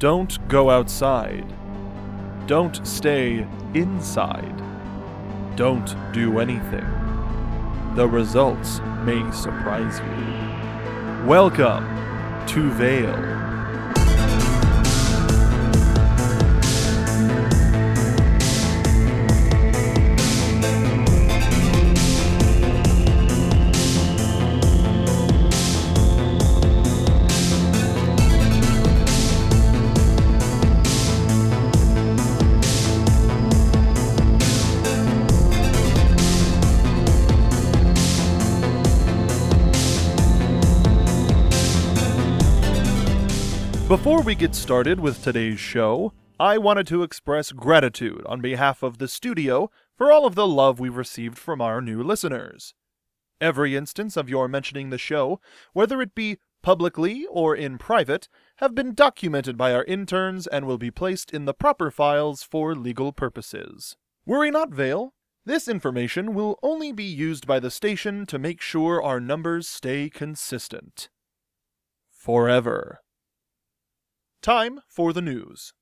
Don't go outside. Don't stay inside. Don't do anything. The results may surprise you. Welcome to Vale. Before we get started with today's show, I wanted to express gratitude on behalf of the studio for all of the love we've received from our new listeners. Every instance of your mentioning the show, whether it be publicly or in private, have been documented by our interns and will be placed in the proper files for legal purposes. Worry not, Vale. This information will only be used by the station to make sure our numbers stay consistent. Forever. Time for the news.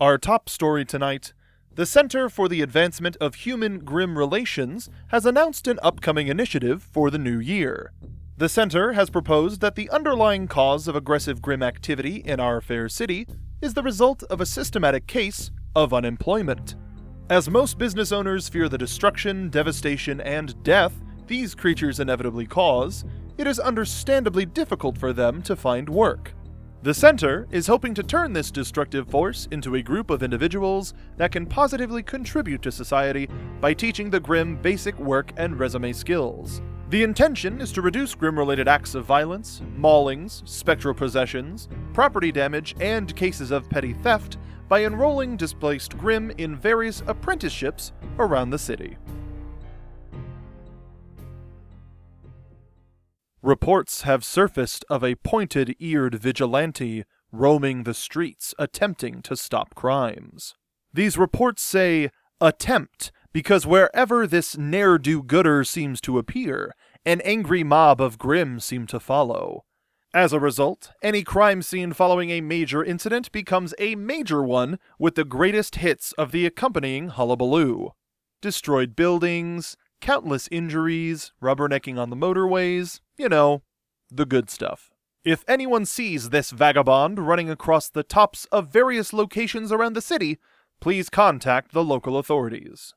Our top story tonight the Center for the Advancement of Human Grimm Relations has announced an upcoming initiative for the new year. The center has proposed that the underlying cause of aggressive Grimm activity in our fair city is the result of a systematic case of unemployment. As most business owners fear the destruction, devastation, and death these creatures inevitably cause, it is understandably difficult for them to find work. The Center is hoping to turn this destructive force into a group of individuals that can positively contribute to society by teaching the Grimm basic work and resume skills. The intention is to reduce Grimm related acts of violence, maulings, spectral possessions, property damage, and cases of petty theft by enrolling displaced Grimm in various apprenticeships around the city. Reports have surfaced of a pointed eared vigilante roaming the streets attempting to stop crimes. These reports say attempt because wherever this ne'er do gooder seems to appear, an angry mob of Grimm seem to follow. As a result, any crime scene following a major incident becomes a major one with the greatest hits of the accompanying hullabaloo. Destroyed buildings, countless injuries, rubbernecking on the motorways, you know, the good stuff. If anyone sees this vagabond running across the tops of various locations around the city, please contact the local authorities.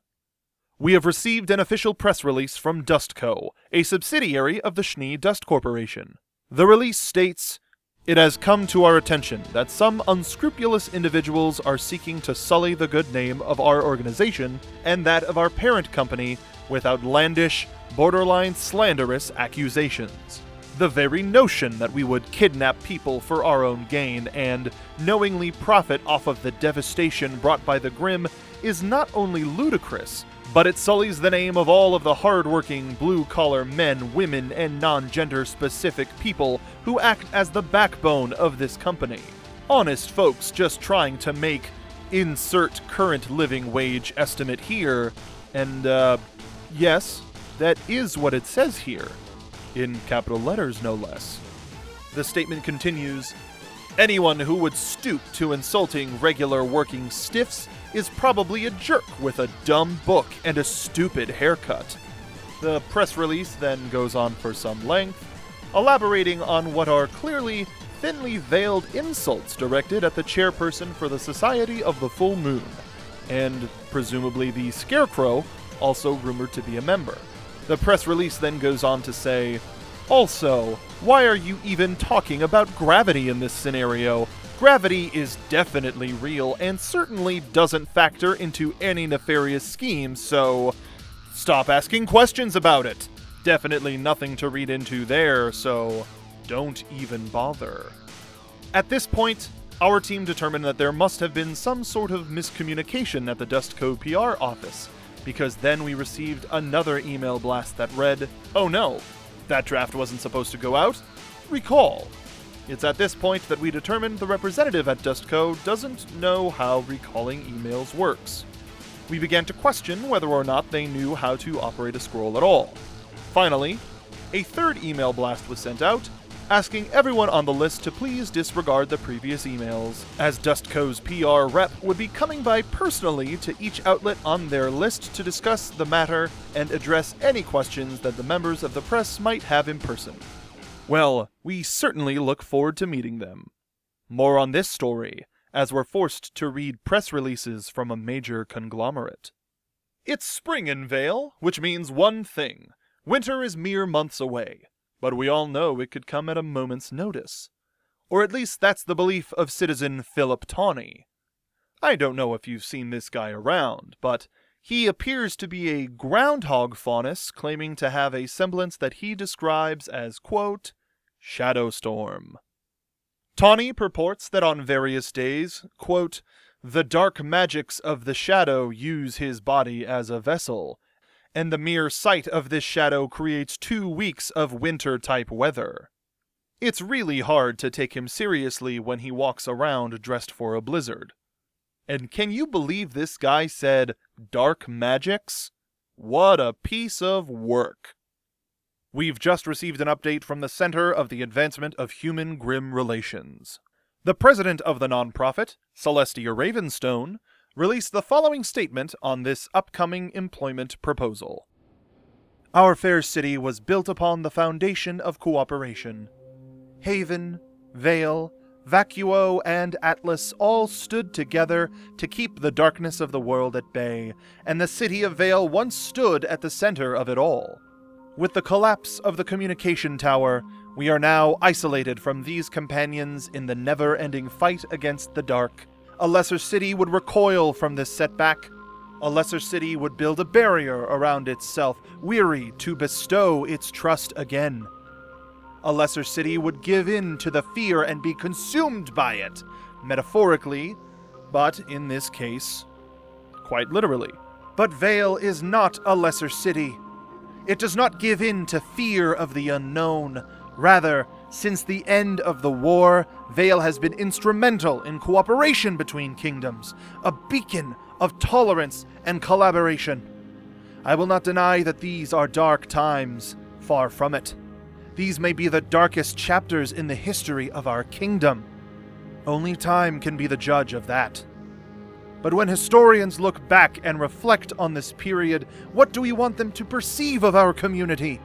We have received an official press release from Dustco, a subsidiary of the Schnee Dust Corporation. The release states It has come to our attention that some unscrupulous individuals are seeking to sully the good name of our organization and that of our parent company with outlandish, borderline slanderous accusations. The very notion that we would kidnap people for our own gain and knowingly profit off of the devastation brought by the Grimm is not only ludicrous, but it sullies the name of all of the hardworking blue collar men, women, and non gender specific people who act as the backbone of this company. Honest folks just trying to make insert current living wage estimate here, and, uh, yes, that is what it says here, in capital letters no less. The statement continues Anyone who would stoop to insulting regular working stiffs is probably a jerk with a dumb book and a stupid haircut. The press release then goes on for some length, elaborating on what are clearly thinly veiled insults directed at the chairperson for the Society of the Full Moon, and presumably the Scarecrow, also rumored to be a member. The press release then goes on to say, also, why are you even talking about gravity in this scenario? Gravity is definitely real and certainly doesn't factor into any nefarious scheme, so stop asking questions about it. Definitely nothing to read into there, so don't even bother. At this point, our team determined that there must have been some sort of miscommunication at the Dustco PR office, because then we received another email blast that read, Oh no, that draft wasn't supposed to go out. Recall. It's at this point that we determined the representative at Dustco doesn't know how recalling emails works. We began to question whether or not they knew how to operate a scroll at all. Finally, a third email blast was sent out, asking everyone on the list to please disregard the previous emails, as Dustco's PR rep would be coming by personally to each outlet on their list to discuss the matter and address any questions that the members of the press might have in person. Well, we certainly look forward to meeting them. More on this story, as we're forced to read press releases from a major conglomerate. It's spring in Vale, which means one thing winter is mere months away but we all know it could come at a moment's notice. Or at least that's the belief of citizen Philip Tawney. I don't know if you've seen this guy around, but he appears to be a groundhog faunus claiming to have a semblance that he describes as, quote, shadow storm. Tawney purports that on various days, quote, the dark magics of the shadow use his body as a vessel, and the mere sight of this shadow creates two weeks of winter type weather. It's really hard to take him seriously when he walks around dressed for a blizzard. And can you believe this guy said dark magics? What a piece of work! We've just received an update from the Center of the Advancement of Human Grimm Relations. The president of the nonprofit, Celestia Ravenstone, released the following statement on this upcoming employment proposal. Our fair city was built upon the foundation of cooperation. Haven, Vale, Vacuo, and Atlas all stood together to keep the darkness of the world at bay, and the city of Vale once stood at the center of it all. With the collapse of the communication tower, we are now isolated from these companions in the never ending fight against the dark a lesser city would recoil from this setback. A lesser city would build a barrier around itself, weary to bestow its trust again. A lesser city would give in to the fear and be consumed by it, metaphorically, but in this case, quite literally. But Vale is not a lesser city. It does not give in to fear of the unknown. Rather, since the end of the war, Vale has been instrumental in cooperation between kingdoms, a beacon of tolerance and collaboration. I will not deny that these are dark times, far from it. These may be the darkest chapters in the history of our kingdom. Only time can be the judge of that. But when historians look back and reflect on this period, what do we want them to perceive of our community?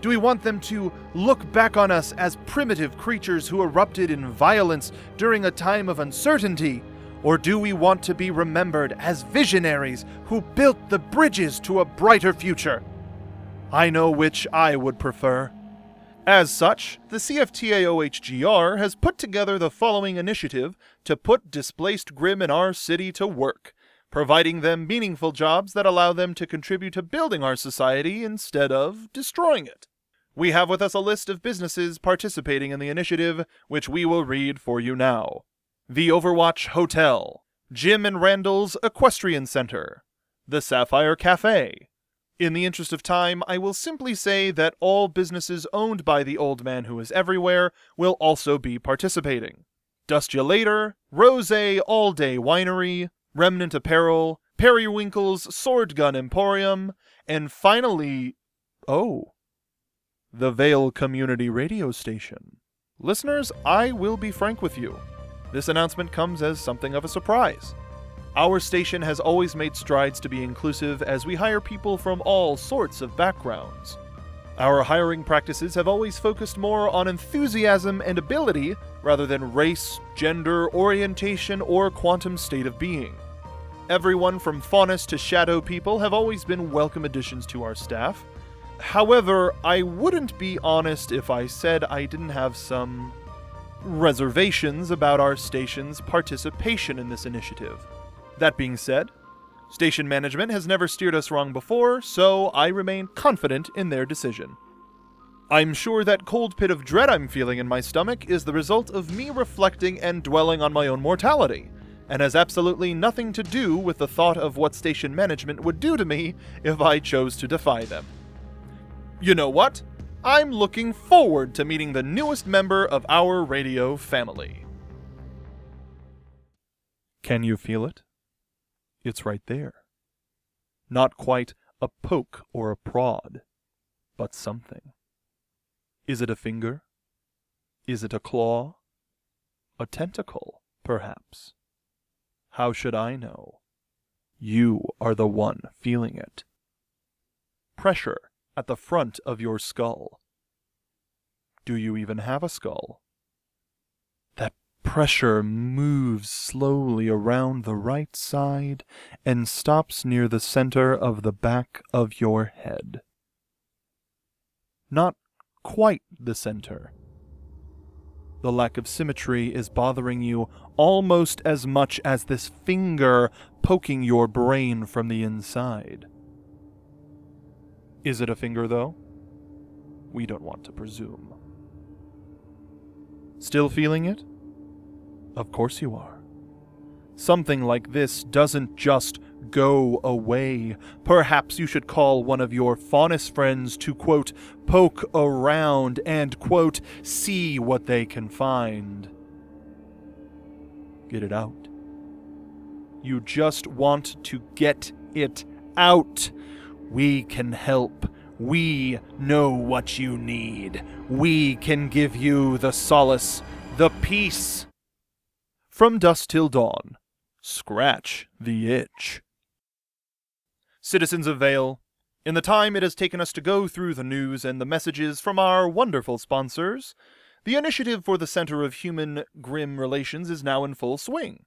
Do we want them to look back on us as primitive creatures who erupted in violence during a time of uncertainty? Or do we want to be remembered as visionaries who built the bridges to a brighter future? I know which I would prefer. As such, the CFTAOHGR has put together the following initiative to put displaced Grimm in our city to work, providing them meaningful jobs that allow them to contribute to building our society instead of destroying it. We have with us a list of businesses participating in the initiative, which we will read for you now. The Overwatch Hotel, Jim and Randall's Equestrian Center, the Sapphire Cafe. In the interest of time, I will simply say that all businesses owned by the old man who is everywhere will also be participating. Dust Ya Later, Rose All Day Winery, Remnant Apparel, Periwinkle's Sword Gun Emporium, and finally, oh, the Vale Community Radio Station. Listeners, I will be frank with you. This announcement comes as something of a surprise. Our station has always made strides to be inclusive as we hire people from all sorts of backgrounds. Our hiring practices have always focused more on enthusiasm and ability rather than race, gender, orientation, or quantum state of being. Everyone from faunus to shadow people have always been welcome additions to our staff, However, I wouldn't be honest if I said I didn't have some reservations about our station's participation in this initiative. That being said, station management has never steered us wrong before, so I remain confident in their decision. I'm sure that cold pit of dread I'm feeling in my stomach is the result of me reflecting and dwelling on my own mortality, and has absolutely nothing to do with the thought of what station management would do to me if I chose to defy them. You know what? I'm looking forward to meeting the newest member of our radio family. Can you feel it? It's right there. Not quite a poke or a prod, but something. Is it a finger? Is it a claw? A tentacle, perhaps? How should I know? You are the one feeling it. Pressure at the front of your skull. Do you even have a skull? That pressure moves slowly around the right side and stops near the center of the back of your head. Not quite the center. The lack of symmetry is bothering you almost as much as this finger poking your brain from the inside. Is it a finger, though? We don't want to presume. Still feeling it? Of course you are. Something like this doesn't just go away. Perhaps you should call one of your faunus friends to, quote, poke around and, quote, see what they can find. Get it out. You just want to get it out. We can help. We know what you need. We can give you the solace, the peace. From dusk till dawn, scratch the itch. Citizens of Vale, in the time it has taken us to go through the news and the messages from our wonderful sponsors, the initiative for the Center of Human Grimm Relations is now in full swing.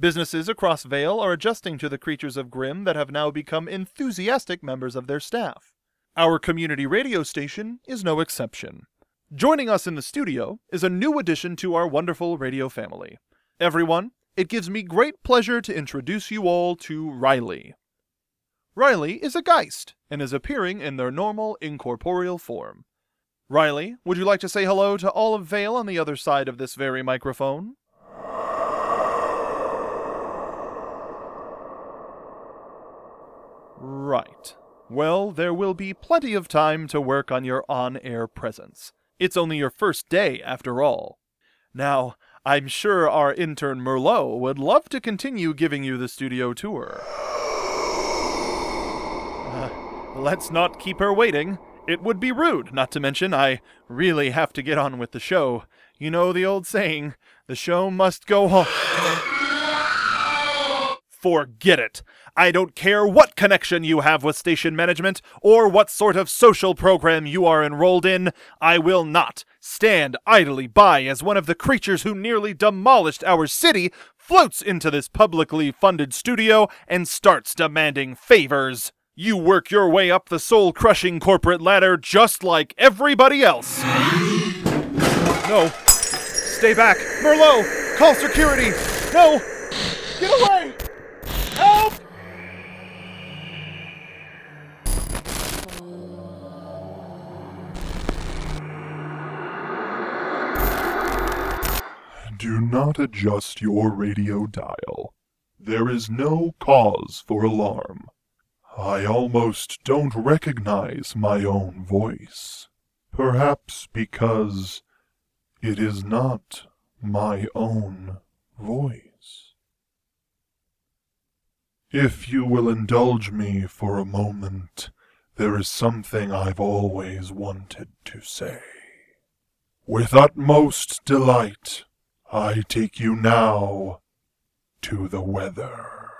Businesses across Vale are adjusting to the creatures of Grimm that have now become enthusiastic members of their staff. Our community radio station is no exception. Joining us in the studio is a new addition to our wonderful radio family. Everyone, it gives me great pleasure to introduce you all to Riley. Riley is a Geist and is appearing in their normal incorporeal form. Riley, would you like to say hello to all of Vale on the other side of this very microphone? Right. Well, there will be plenty of time to work on your on air presence. It's only your first day, after all. Now, I'm sure our intern Merlot would love to continue giving you the studio tour. Uh, let's not keep her waiting. It would be rude, not to mention I really have to get on with the show. You know the old saying, the show must go on. Forget it. I don't care what connection you have with station management or what sort of social program you are enrolled in. I will not stand idly by as one of the creatures who nearly demolished our city floats into this publicly funded studio and starts demanding favors. You work your way up the soul crushing corporate ladder just like everybody else. No. Stay back. Merlot! Call security! No! Get away! Do not adjust your radio dial. There is no cause for alarm. I almost don't recognize my own voice. Perhaps because it is not my own voice. If you will indulge me for a moment, there is something I've always wanted to say. With utmost delight, I take you now to the weather.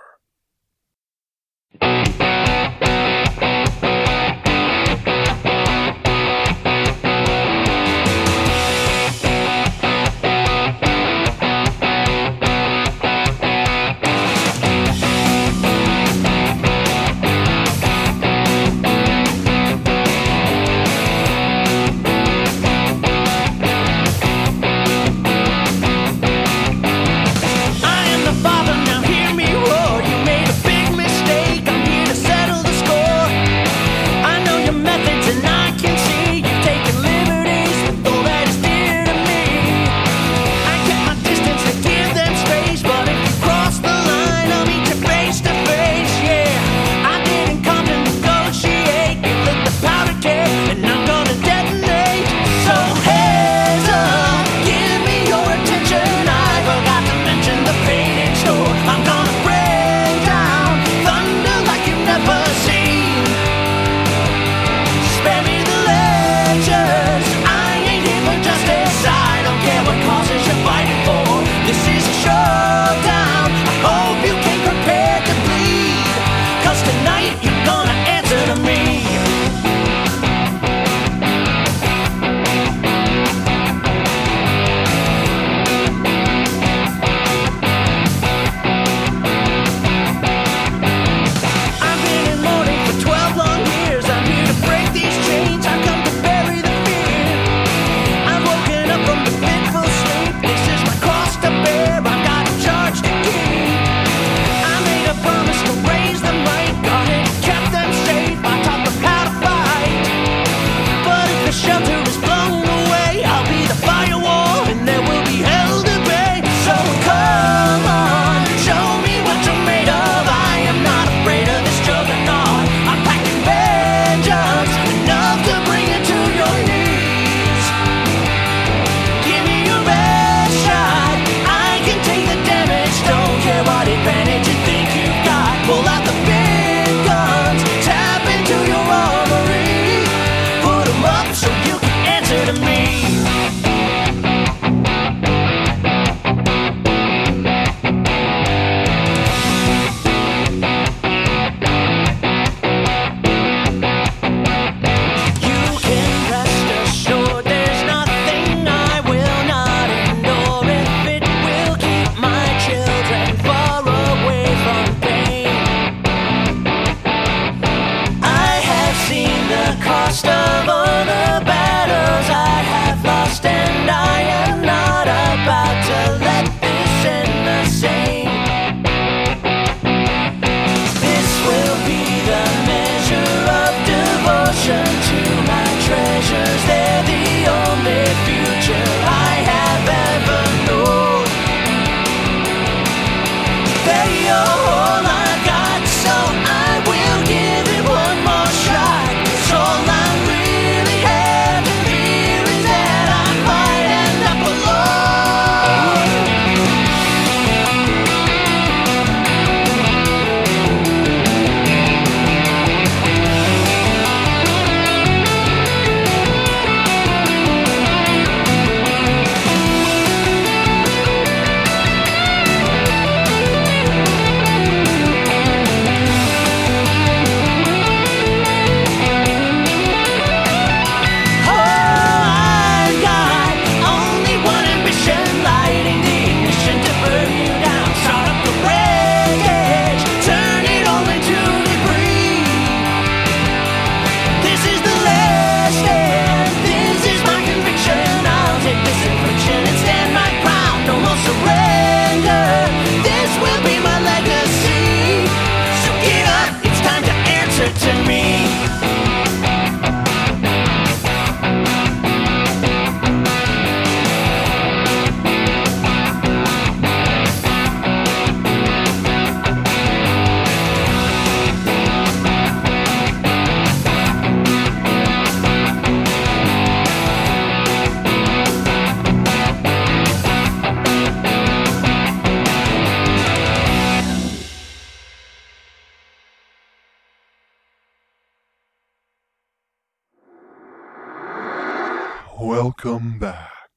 Welcome back.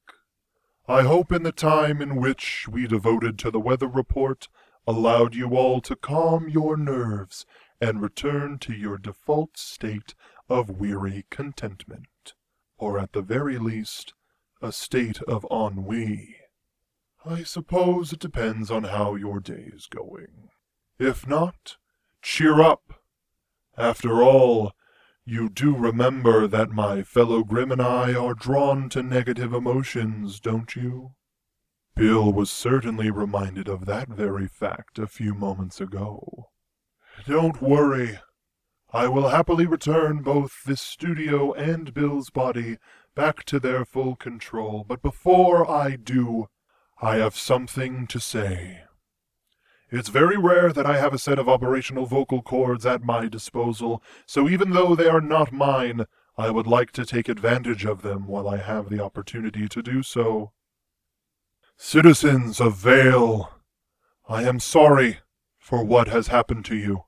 I hope in the time in which we devoted to the weather report allowed you all to calm your nerves and return to your default state of weary contentment, or at the very least, a state of ennui. I suppose it depends on how your day is going. If not, cheer up. After all, you do remember that my fellow Grimm and I are drawn to negative emotions, don't you? Bill was certainly reminded of that very fact a few moments ago. Don't worry. I will happily return both this studio and Bill's body back to their full control, but before I do, I have something to say. It's very rare that I have a set of operational vocal cords at my disposal, so even though they are not mine, I would like to take advantage of them while I have the opportunity to do so. Citizens of Vale, I am sorry for what has happened to you.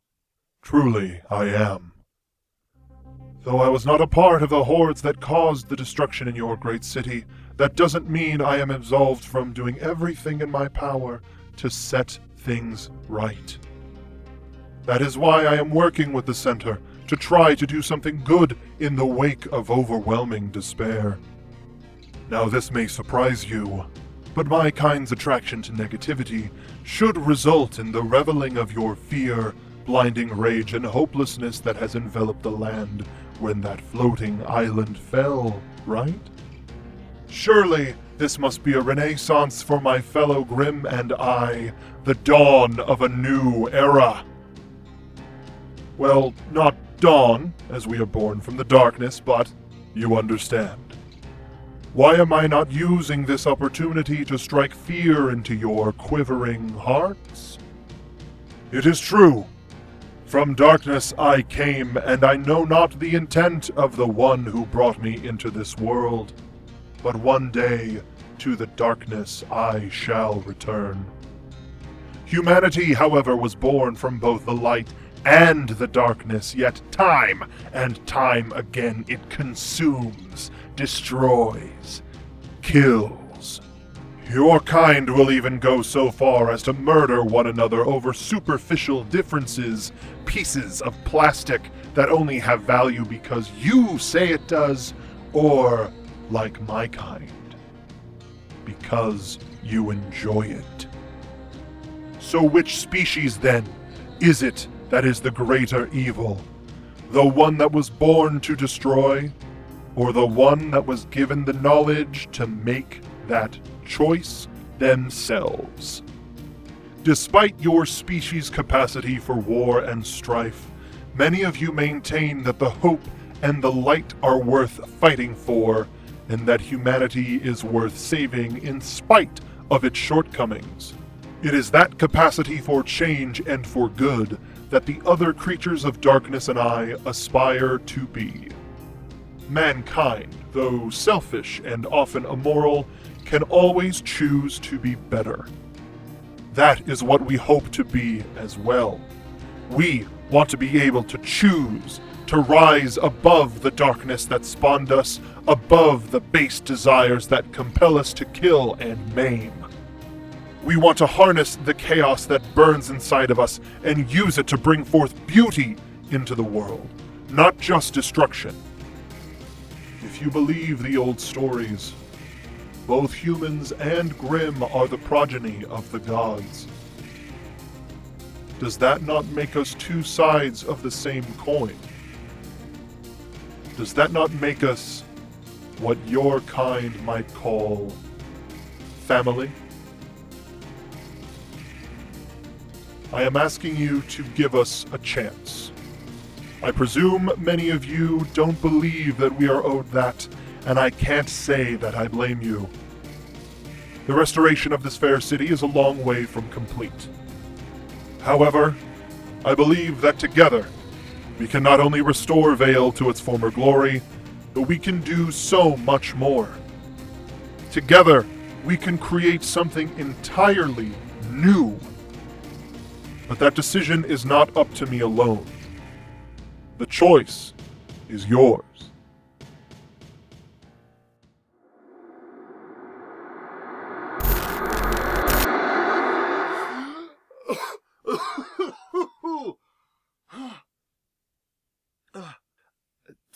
Truly, I am. Though I was not a part of the hordes that caused the destruction in your great city, that doesn't mean I am absolved from doing everything in my power to set things right. That is why I am working with the Center to try to do something good in the wake of overwhelming despair. Now, this may surprise you, but my kind's attraction to negativity should result in the reveling of your fear, blinding rage, and hopelessness that has enveloped the land when that floating island fell, right? Surely this must be a renaissance for my fellow Grimm and I, the dawn of a new era. Well, not dawn, as we are born from the darkness, but you understand. Why am I not using this opportunity to strike fear into your quivering hearts? It is true. From darkness I came, and I know not the intent of the one who brought me into this world. But one day, to the darkness I shall return. Humanity, however, was born from both the light and the darkness, yet time and time again it consumes, destroys, kills. Your kind will even go so far as to murder one another over superficial differences, pieces of plastic that only have value because you say it does, or, like my kind, because you enjoy it. So, which species, then, is it that is the greater evil? The one that was born to destroy, or the one that was given the knowledge to make that choice themselves? Despite your species' capacity for war and strife, many of you maintain that the hope and the light are worth fighting for, and that humanity is worth saving in spite of its shortcomings. It is that capacity for change and for good that the other creatures of darkness and I aspire to be. Mankind, though selfish and often immoral, can always choose to be better. That is what we hope to be as well. We want to be able to choose to rise above the darkness that spawned us, above the base desires that compel us to kill and maim. We want to harness the chaos that burns inside of us and use it to bring forth beauty into the world, not just destruction. If you believe the old stories, both humans and Grimm are the progeny of the gods. Does that not make us two sides of the same coin? Does that not make us what your kind might call family? I am asking you to give us a chance. I presume many of you don't believe that we are owed that, and I can't say that I blame you. The restoration of this fair city is a long way from complete. However, I believe that together we can not only restore Vale to its former glory, but we can do so much more. Together, we can create something entirely new. But that decision is not up to me alone. The choice is yours.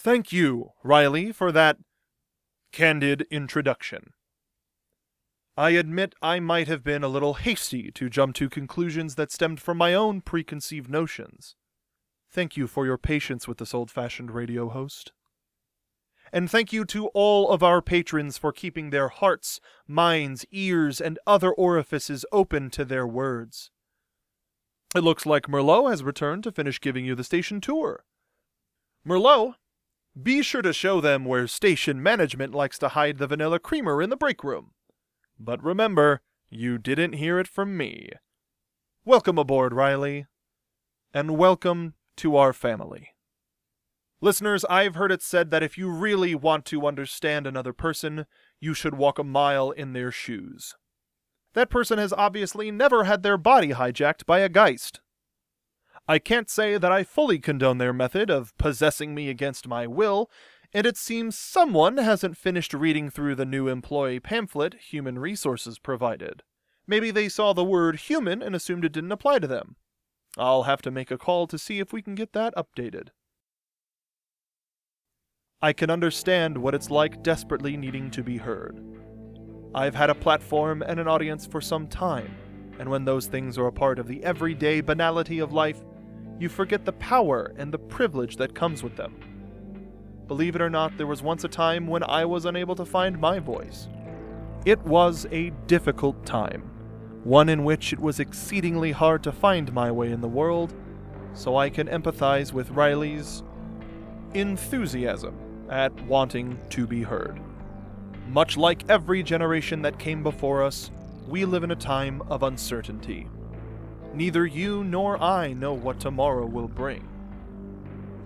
Thank you, Riley, for that candid introduction. I admit I might have been a little hasty to jump to conclusions that stemmed from my own preconceived notions. Thank you for your patience with this old fashioned radio host. And thank you to all of our patrons for keeping their hearts, minds, ears, and other orifices open to their words. It looks like Merlot has returned to finish giving you the station tour. Merlot, be sure to show them where station management likes to hide the vanilla creamer in the break room. But remember, you didn't hear it from me. Welcome aboard, Riley. And welcome to our family. Listeners, I've heard it said that if you really want to understand another person, you should walk a mile in their shoes. That person has obviously never had their body hijacked by a Geist. I can't say that I fully condone their method of possessing me against my will, and it seems someone hasn't finished reading through the new employee pamphlet Human Resources provided. Maybe they saw the word human and assumed it didn't apply to them. I'll have to make a call to see if we can get that updated. I can understand what it's like desperately needing to be heard. I've had a platform and an audience for some time, and when those things are a part of the everyday banality of life, you forget the power and the privilege that comes with them. Believe it or not, there was once a time when I was unable to find my voice. It was a difficult time, one in which it was exceedingly hard to find my way in the world, so I can empathize with Riley's enthusiasm at wanting to be heard. Much like every generation that came before us, we live in a time of uncertainty. Neither you nor I know what tomorrow will bring.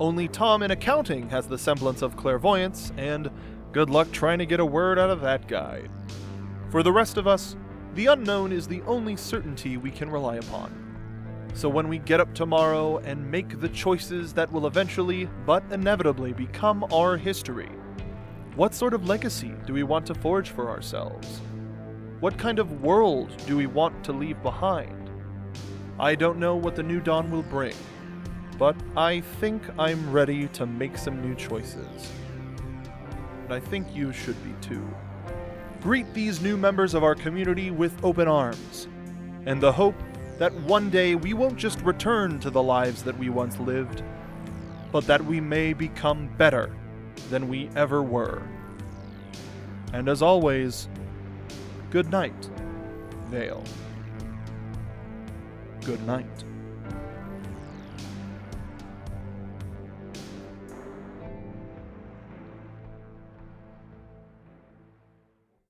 Only Tom in accounting has the semblance of clairvoyance, and good luck trying to get a word out of that guy. For the rest of us, the unknown is the only certainty we can rely upon. So when we get up tomorrow and make the choices that will eventually, but inevitably, become our history, what sort of legacy do we want to forge for ourselves? What kind of world do we want to leave behind? I don't know what the new dawn will bring, but I think I'm ready to make some new choices. And I think you should be too. Greet these new members of our community with open arms, and the hope that one day we won't just return to the lives that we once lived, but that we may become better than we ever were. And as always, good night, Vale. Good night.